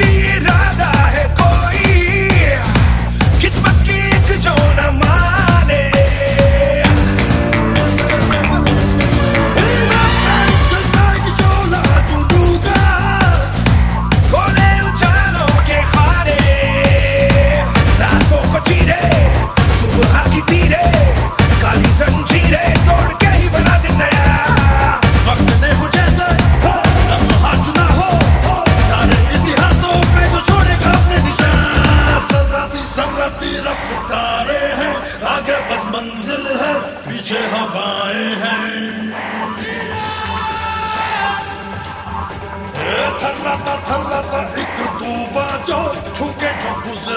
the end.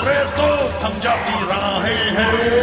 जो तो थम जाती राहें हैं।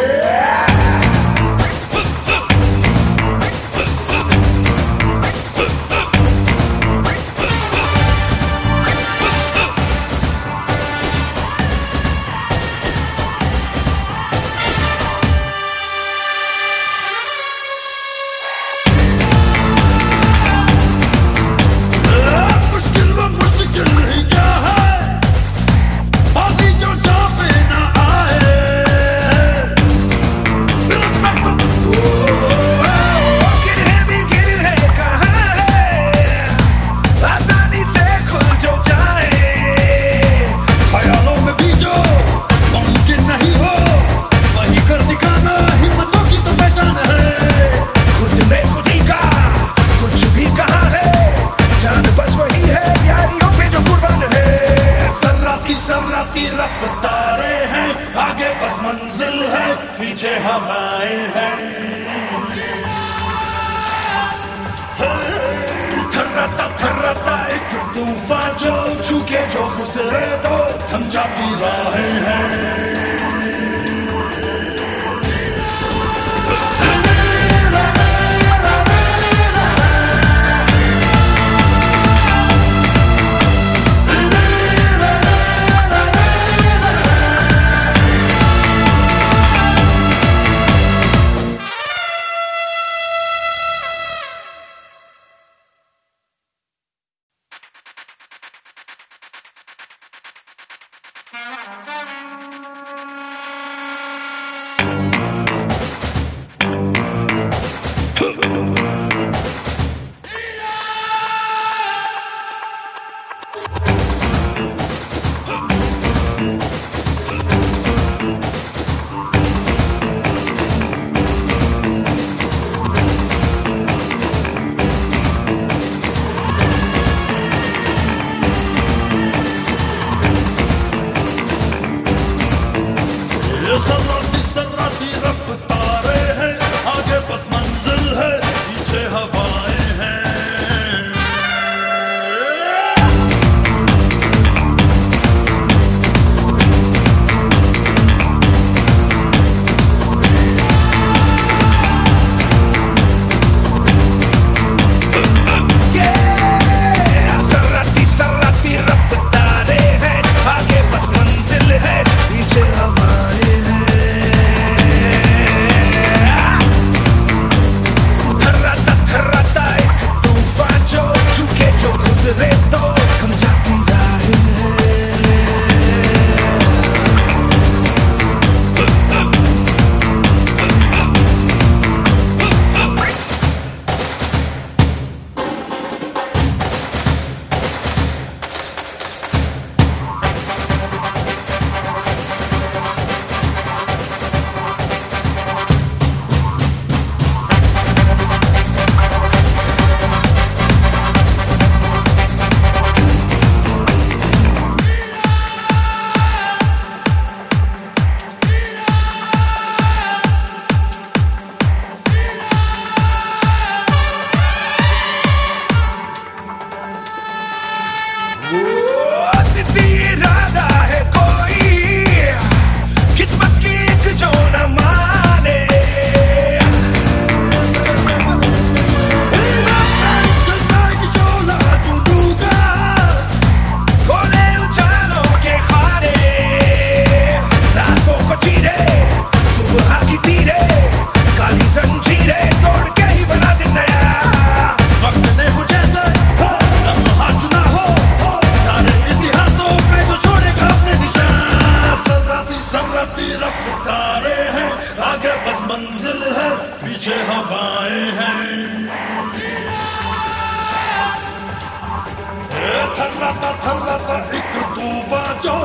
थल्ला था एक दूबा जो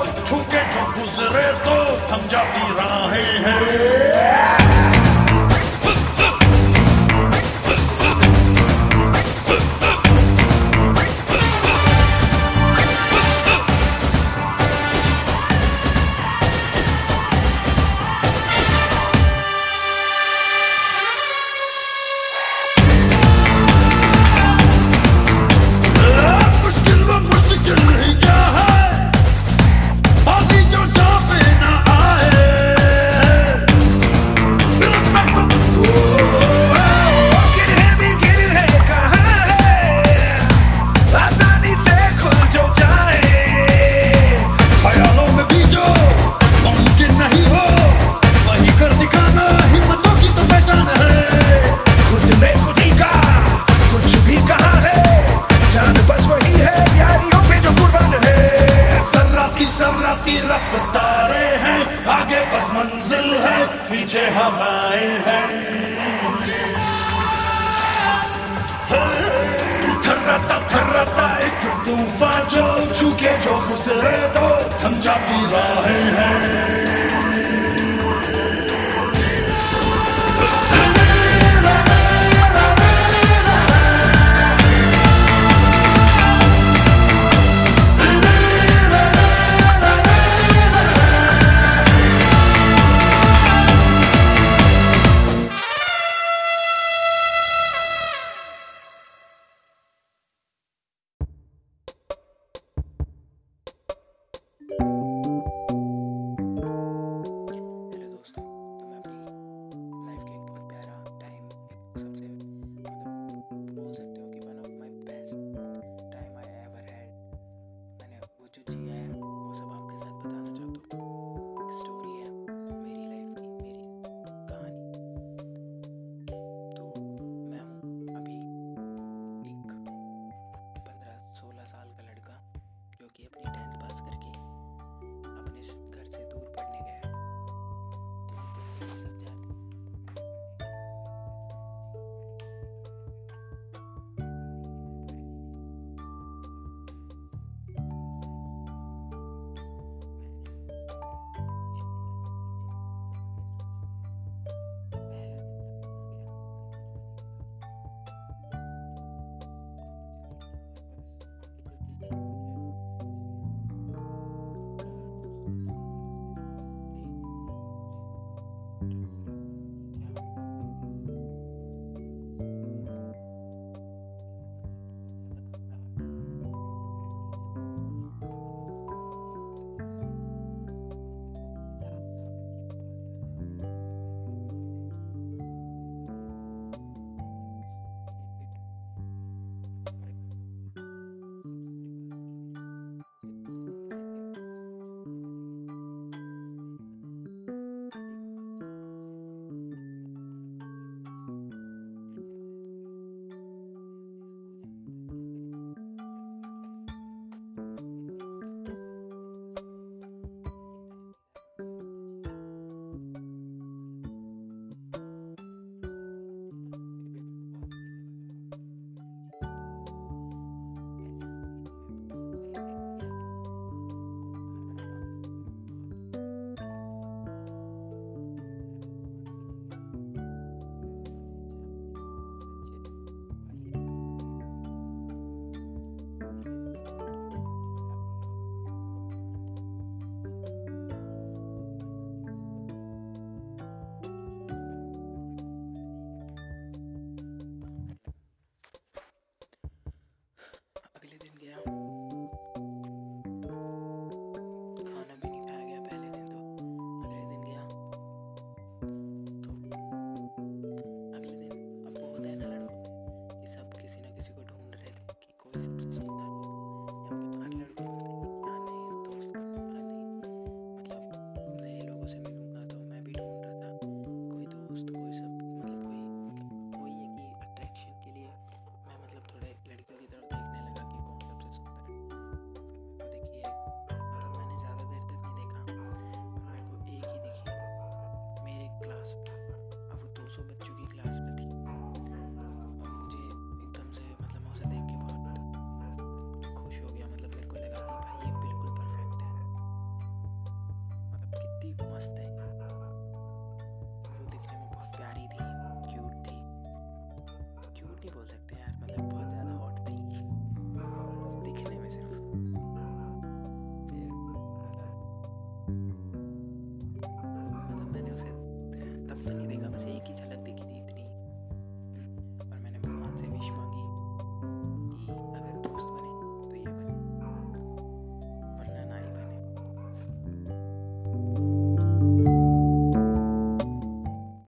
तो थम जाती राहें हैं।